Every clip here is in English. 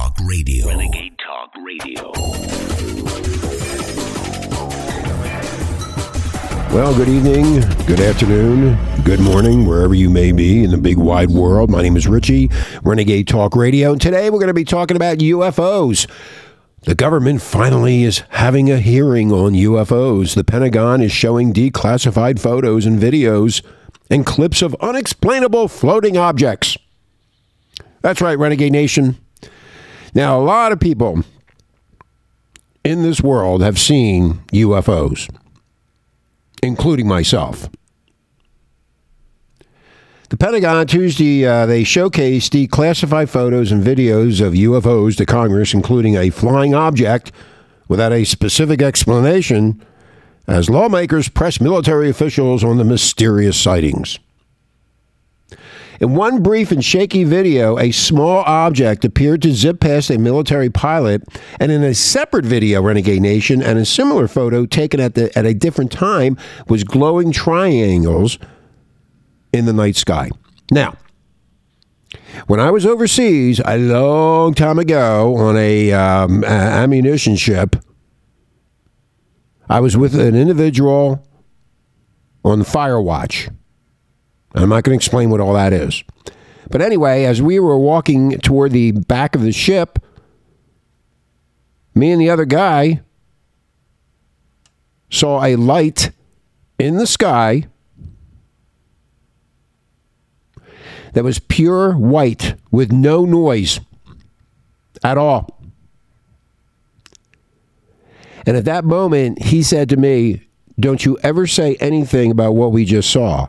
Talk Radio. Renegade Talk Radio. Well, good evening, good afternoon, good morning, wherever you may be in the big wide world. My name is Richie, Renegade Talk Radio, and today we're going to be talking about UFOs. The government finally is having a hearing on UFOs. The Pentagon is showing declassified photos and videos and clips of unexplainable floating objects. That's right, Renegade Nation. Now, a lot of people in this world have seen UFOs, including myself. The Pentagon Tuesday uh, they showcased declassified photos and videos of UFOs to Congress, including a flying object without a specific explanation, as lawmakers press military officials on the mysterious sightings. In one brief and shaky video, a small object appeared to zip past a military pilot, and in a separate video, Renegade Nation, and a similar photo taken at, the, at a different time, was glowing triangles in the night sky. Now, when I was overseas a long time ago on a um, ammunition ship, I was with an individual on fire watch. I'm not going to explain what all that is. But anyway, as we were walking toward the back of the ship, me and the other guy saw a light in the sky that was pure white with no noise at all. And at that moment, he said to me, Don't you ever say anything about what we just saw.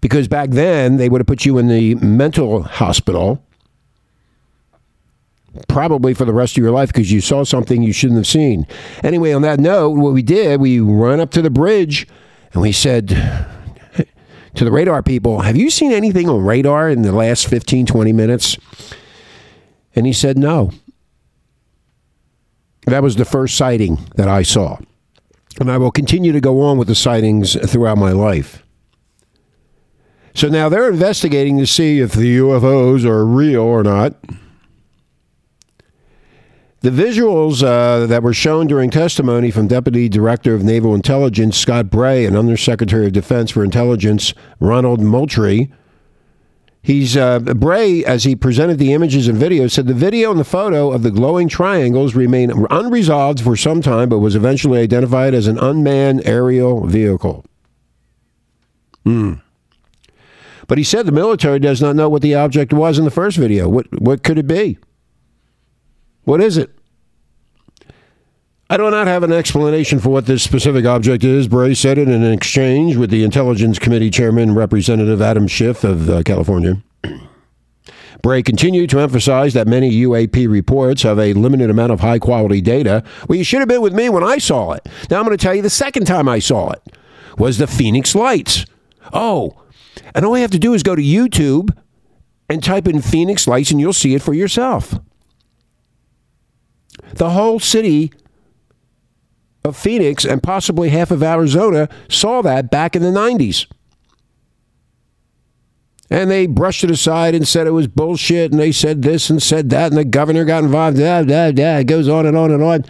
Because back then, they would have put you in the mental hospital, probably for the rest of your life, because you saw something you shouldn't have seen. Anyway, on that note, what we did, we ran up to the bridge and we said, to the radar people, Have you seen anything on radar in the last 15, 20 minutes? And he said, No. That was the first sighting that I saw. And I will continue to go on with the sightings throughout my life. So now they're investigating to see if the UFOs are real or not. The visuals uh, that were shown during testimony from Deputy Director of Naval Intelligence Scott Bray and Undersecretary of Defense for Intelligence Ronald Moultrie. He's uh, Bray, as he presented the images and videos, said the video and the photo of the glowing triangles remain unresolved for some time, but was eventually identified as an unmanned aerial vehicle. Hmm. But he said the military does not know what the object was in the first video. What what could it be? What is it? I do not have an explanation for what this specific object is. Bray said it in an exchange with the Intelligence Committee Chairman, Representative Adam Schiff of uh, California. Bray continued to emphasize that many UAP reports have a limited amount of high quality data. Well, you should have been with me when I saw it. Now I'm going to tell you the second time I saw it was the Phoenix Lights. Oh, and all you have to do is go to YouTube and type in Phoenix Lights and you'll see it for yourself. The whole city of Phoenix and possibly half of Arizona saw that back in the 90s. And they brushed it aside and said it was bullshit, and they said this and said that, and the governor got involved. Da, da, da. It goes on and on and on.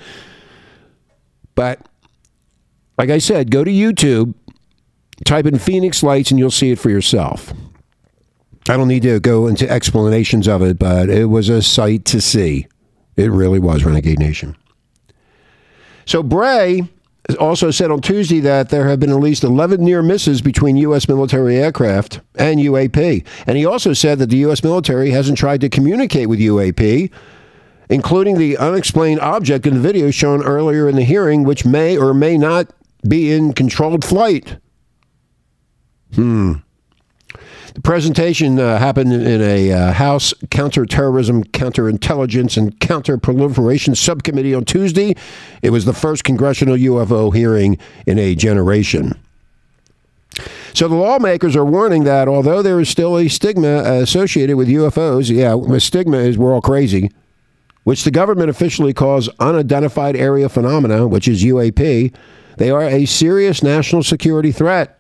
But like I said, go to YouTube, type in Phoenix Lights, and you'll see it for yourself. I don't need to go into explanations of it, but it was a sight to see. It really was Renegade Nation. So Bray also said on Tuesday that there have been at least 11 near misses between U.S. military aircraft and UAP. And he also said that the U.S. military hasn't tried to communicate with UAP, including the unexplained object in the video shown earlier in the hearing, which may or may not be in controlled flight. Hmm. The presentation uh, happened in a uh, House Counterterrorism, Counterintelligence, and Counterproliferation Subcommittee on Tuesday. It was the first congressional UFO hearing in a generation. So the lawmakers are warning that although there is still a stigma associated with UFOs, yeah, the stigma is we're all crazy, which the government officially calls unidentified area phenomena, which is UAP, they are a serious national security threat.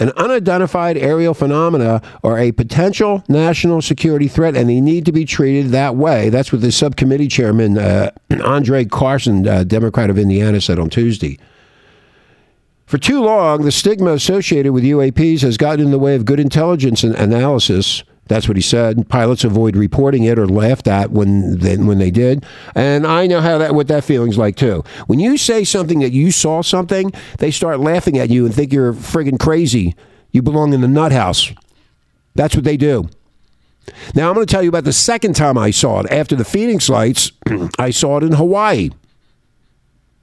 An unidentified aerial phenomena are a potential national security threat, and they need to be treated that way. That's what the subcommittee chairman, uh, Andre Carson, uh, Democrat of Indiana, said on Tuesday. For too long, the stigma associated with UAPs has gotten in the way of good intelligence and analysis. That's what he said. Pilots avoid reporting it or laughed at when when they did. And I know how that what that feeling's like too. When you say something that you saw something, they start laughing at you and think you're friggin' crazy. You belong in the nut house. That's what they do. Now I'm going to tell you about the second time I saw it. After the Phoenix lights, I saw it in Hawaii.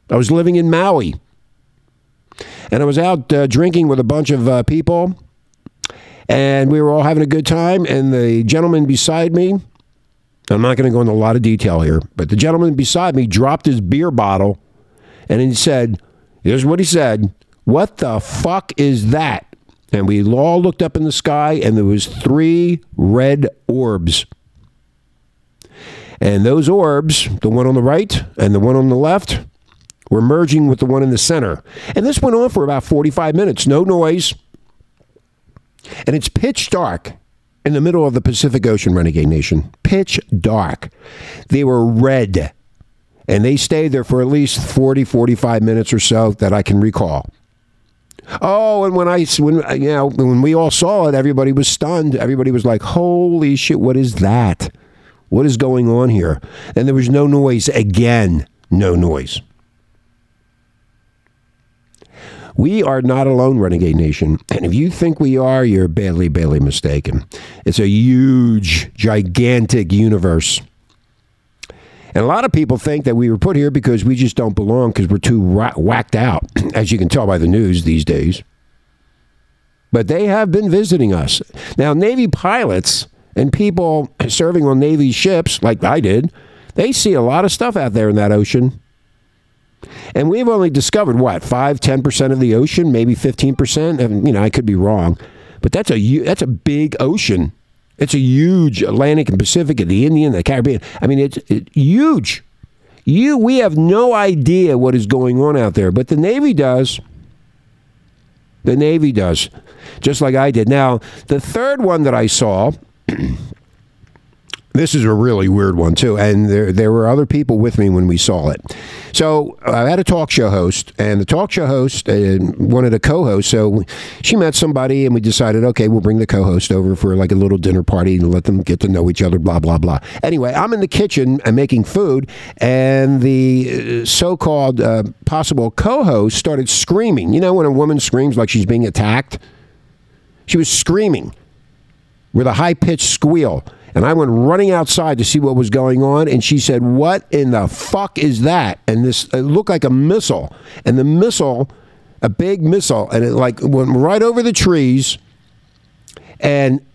I was living in Maui and I was out uh, drinking with a bunch of uh, people, and we were all having a good time. And the gentleman beside me, I'm not going to go into a lot of detail here, but the gentleman beside me dropped his beer bottle, and he said, "Here's what he said: What the fuck is that?" And we all looked up in the sky, and there was three red orbs. And those orbs, the one on the right and the one on the left, we're merging with the one in the center. And this went on for about 45 minutes, no noise. And it's pitch dark in the middle of the Pacific Ocean, Renegade Nation. Pitch dark. They were red. And they stayed there for at least 40, 45 minutes or so that I can recall. Oh, and when I when uh, you know when we all saw it, everybody was stunned. Everybody was like, "Holy shit! What is that? What is going on here?" And there was no noise again. No noise. We are not alone, Renegade Nation. And if you think we are, you're badly, badly mistaken. It's a huge, gigantic universe. And a lot of people think that we were put here because we just don't belong because we're too whacked out, as you can tell by the news these days. But they have been visiting us. Now, Navy pilots and people serving on Navy ships, like I did, they see a lot of stuff out there in that ocean and we've only discovered what, 5, 10% of the ocean, maybe 15%. And, you know, I could be wrong. But that's a, that's a big ocean. It's a huge Atlantic and Pacific and the Indian, the Caribbean. I mean, it's, it's huge. You, we have no idea what is going on out there, but the Navy does. The Navy does, just like I did. Now, the third one that I saw This is a really weird one too, and there there were other people with me when we saw it. So I had a talk show host, and the talk show host uh, wanted a co-host. So she met somebody, and we decided, okay, we'll bring the co-host over for like a little dinner party and let them get to know each other. Blah blah blah. Anyway, I'm in the kitchen and making food, and the uh, so-called uh, possible co-host started screaming. You know when a woman screams like she's being attacked. She was screaming with a high pitched squeal. And I went running outside to see what was going on. And she said, What in the fuck is that? And this looked like a missile. And the missile, a big missile, and it like went right over the trees. And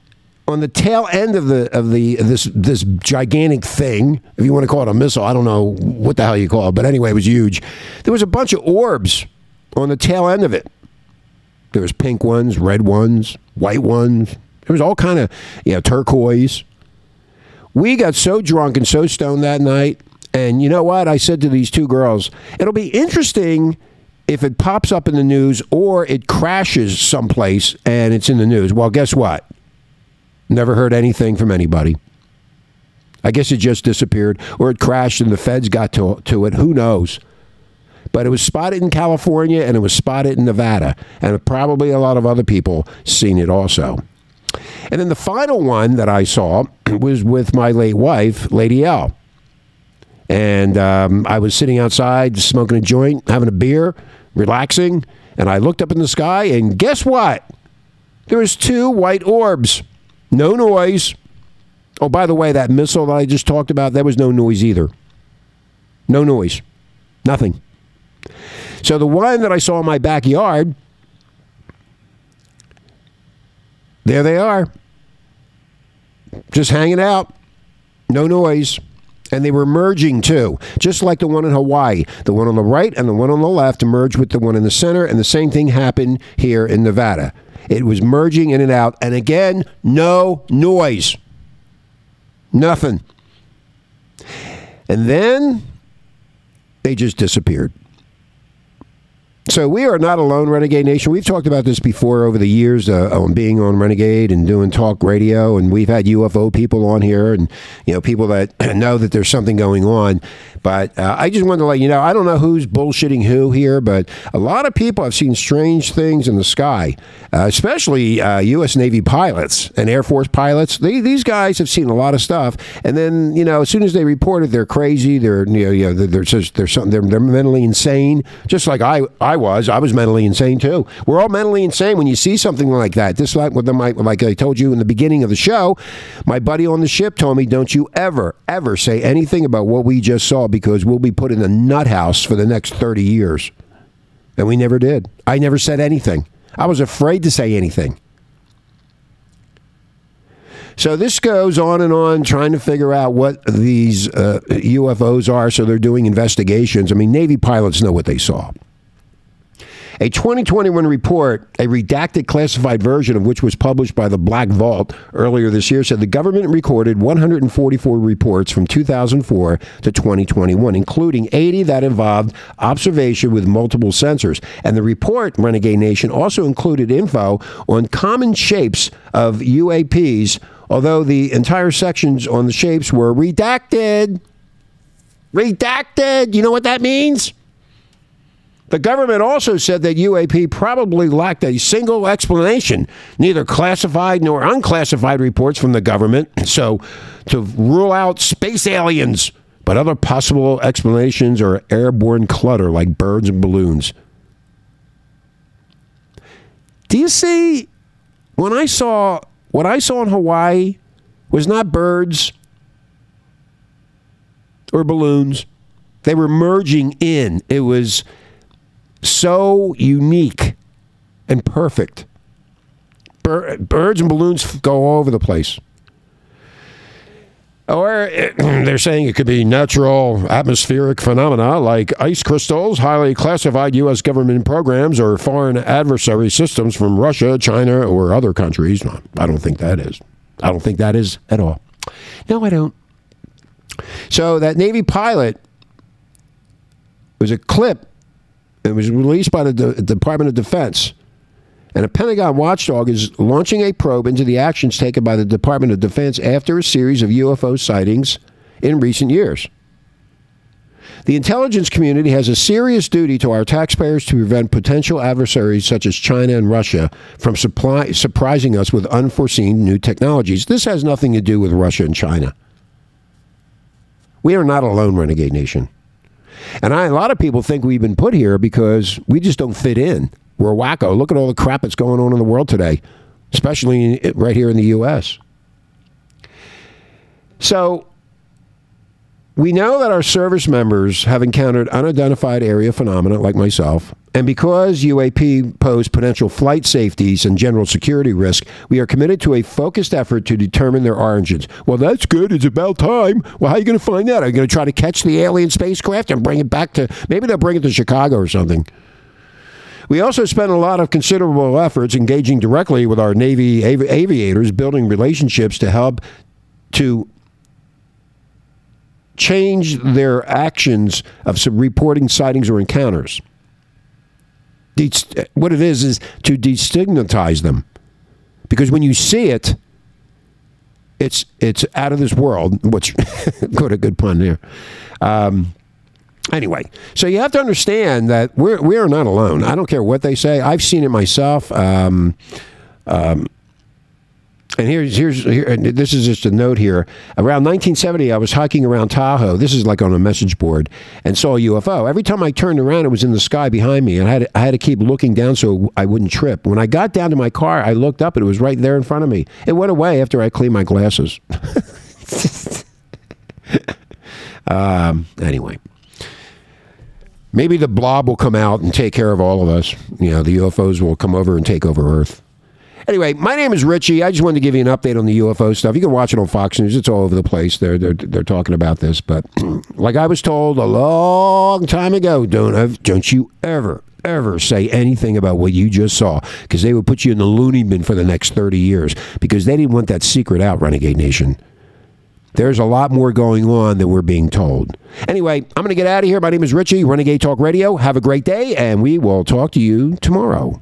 on the tail end of the of the this this gigantic thing, if you want to call it a missile, I don't know what the hell you call it, but anyway, it was huge. There was a bunch of orbs on the tail end of it. There was pink ones, red ones, white ones. There was all kind of you know turquoise. We got so drunk and so stoned that night. And you know what? I said to these two girls, it'll be interesting if it pops up in the news or it crashes someplace and it's in the news. Well, guess what? Never heard anything from anybody. I guess it just disappeared or it crashed and the feds got to, to it. Who knows? But it was spotted in California and it was spotted in Nevada. And probably a lot of other people seen it also. And then the final one that I saw was with my late wife, Lady L. And um, I was sitting outside smoking a joint, having a beer, relaxing, and I looked up in the sky, and guess what? There was two white orbs. No noise. Oh, by the way, that missile that I just talked about, there was no noise either. No noise. Nothing. So the one that I saw in my backyard There they are. Just hanging out. No noise. And they were merging too, just like the one in Hawaii. The one on the right and the one on the left merged with the one in the center, and the same thing happened here in Nevada. It was merging in and out, and again, no noise. Nothing. And then they just disappeared. So we are not alone, Renegade Nation. We've talked about this before over the years uh, on being on Renegade and doing talk radio, and we've had UFO people on here, and you know people that know that there's something going on. But uh, I just wanted to let you know, I don't know who's bullshitting who here, but a lot of people have seen strange things in the sky, uh, especially uh, U.S. Navy pilots and Air Force pilots. They, these guys have seen a lot of stuff, and then you know, as soon as they report it, they're crazy. They're you know, you know they're, they're, they're, something, they're, they're mentally insane, just like I I was. I was mentally insane too. We're all mentally insane when you see something like that. Just like with the, my, like I told you in the beginning of the show, my buddy on the ship told me, "Don't you ever ever say anything about what we just saw because we'll be put in a nut house for the next thirty years." And we never did. I never said anything. I was afraid to say anything. So this goes on and on, trying to figure out what these uh, UFOs are. So they're doing investigations. I mean, Navy pilots know what they saw. A 2021 report, a redacted classified version of which was published by the Black Vault earlier this year, said the government recorded 144 reports from 2004 to 2021, including 80 that involved observation with multiple sensors. And the report, Renegade Nation, also included info on common shapes of UAPs, although the entire sections on the shapes were redacted. Redacted. You know what that means? The government also said that UAP probably lacked a single explanation, neither classified nor unclassified reports from the government. So, to rule out space aliens, but other possible explanations are airborne clutter like birds and balloons. Do you see? When I saw what I saw in Hawaii was not birds or balloons. They were merging in. It was so unique and perfect. Bir- birds and balloons go all over the place. Or they're saying it could be natural atmospheric phenomena like ice crystals, highly classified U.S. government programs, or foreign adversary systems from Russia, China, or other countries. No, I don't think that is. I don't think that is at all. No, I don't. So that Navy pilot was a clip it was released by the De- Department of Defense. And a Pentagon watchdog is launching a probe into the actions taken by the Department of Defense after a series of UFO sightings in recent years. The intelligence community has a serious duty to our taxpayers to prevent potential adversaries such as China and Russia from supply, surprising us with unforeseen new technologies. This has nothing to do with Russia and China. We are not a lone renegade nation. And I, a lot of people think we've been put here because we just don't fit in. We're wacko. Look at all the crap that's going on in the world today, especially right here in the U.S. So we know that our service members have encountered unidentified area phenomena like myself. And because UAP pose potential flight safeties and general security risk, we are committed to a focused effort to determine their origins. Well, that's good. It's about time. Well, how are you going to find that? Are you going to try to catch the alien spacecraft and bring it back to maybe they'll bring it to Chicago or something? We also spent a lot of considerable efforts engaging directly with our Navy avi- aviators, building relationships to help to change their actions of some reporting sightings or encounters. De- what it is is to destigmatize them, because when you see it, it's it's out of this world. Which, good a good pun there. Um, anyway, so you have to understand that we're we are not alone. I don't care what they say. I've seen it myself. Um, um, and here's here's here, this is just a note here. Around 1970, I was hiking around Tahoe. This is like on a message board, and saw a UFO. Every time I turned around, it was in the sky behind me, and I had I had to keep looking down so I wouldn't trip. When I got down to my car, I looked up, and it was right there in front of me. It went away after I cleaned my glasses. um, anyway. Maybe the blob will come out and take care of all of us. You know, the UFOs will come over and take over Earth. Anyway, my name is Richie. I just wanted to give you an update on the UFO stuff. You can watch it on Fox News. It's all over the place. They're they're, they're talking about this, but like I was told a long time ago, don't don't you ever ever say anything about what you just saw because they would put you in the loony bin for the next 30 years because they didn't want that secret out renegade nation There's a lot more going on than we're being told. Anyway, I'm going to get out of here. My name is Richie, Renegade Talk Radio. Have a great day, and we will talk to you tomorrow.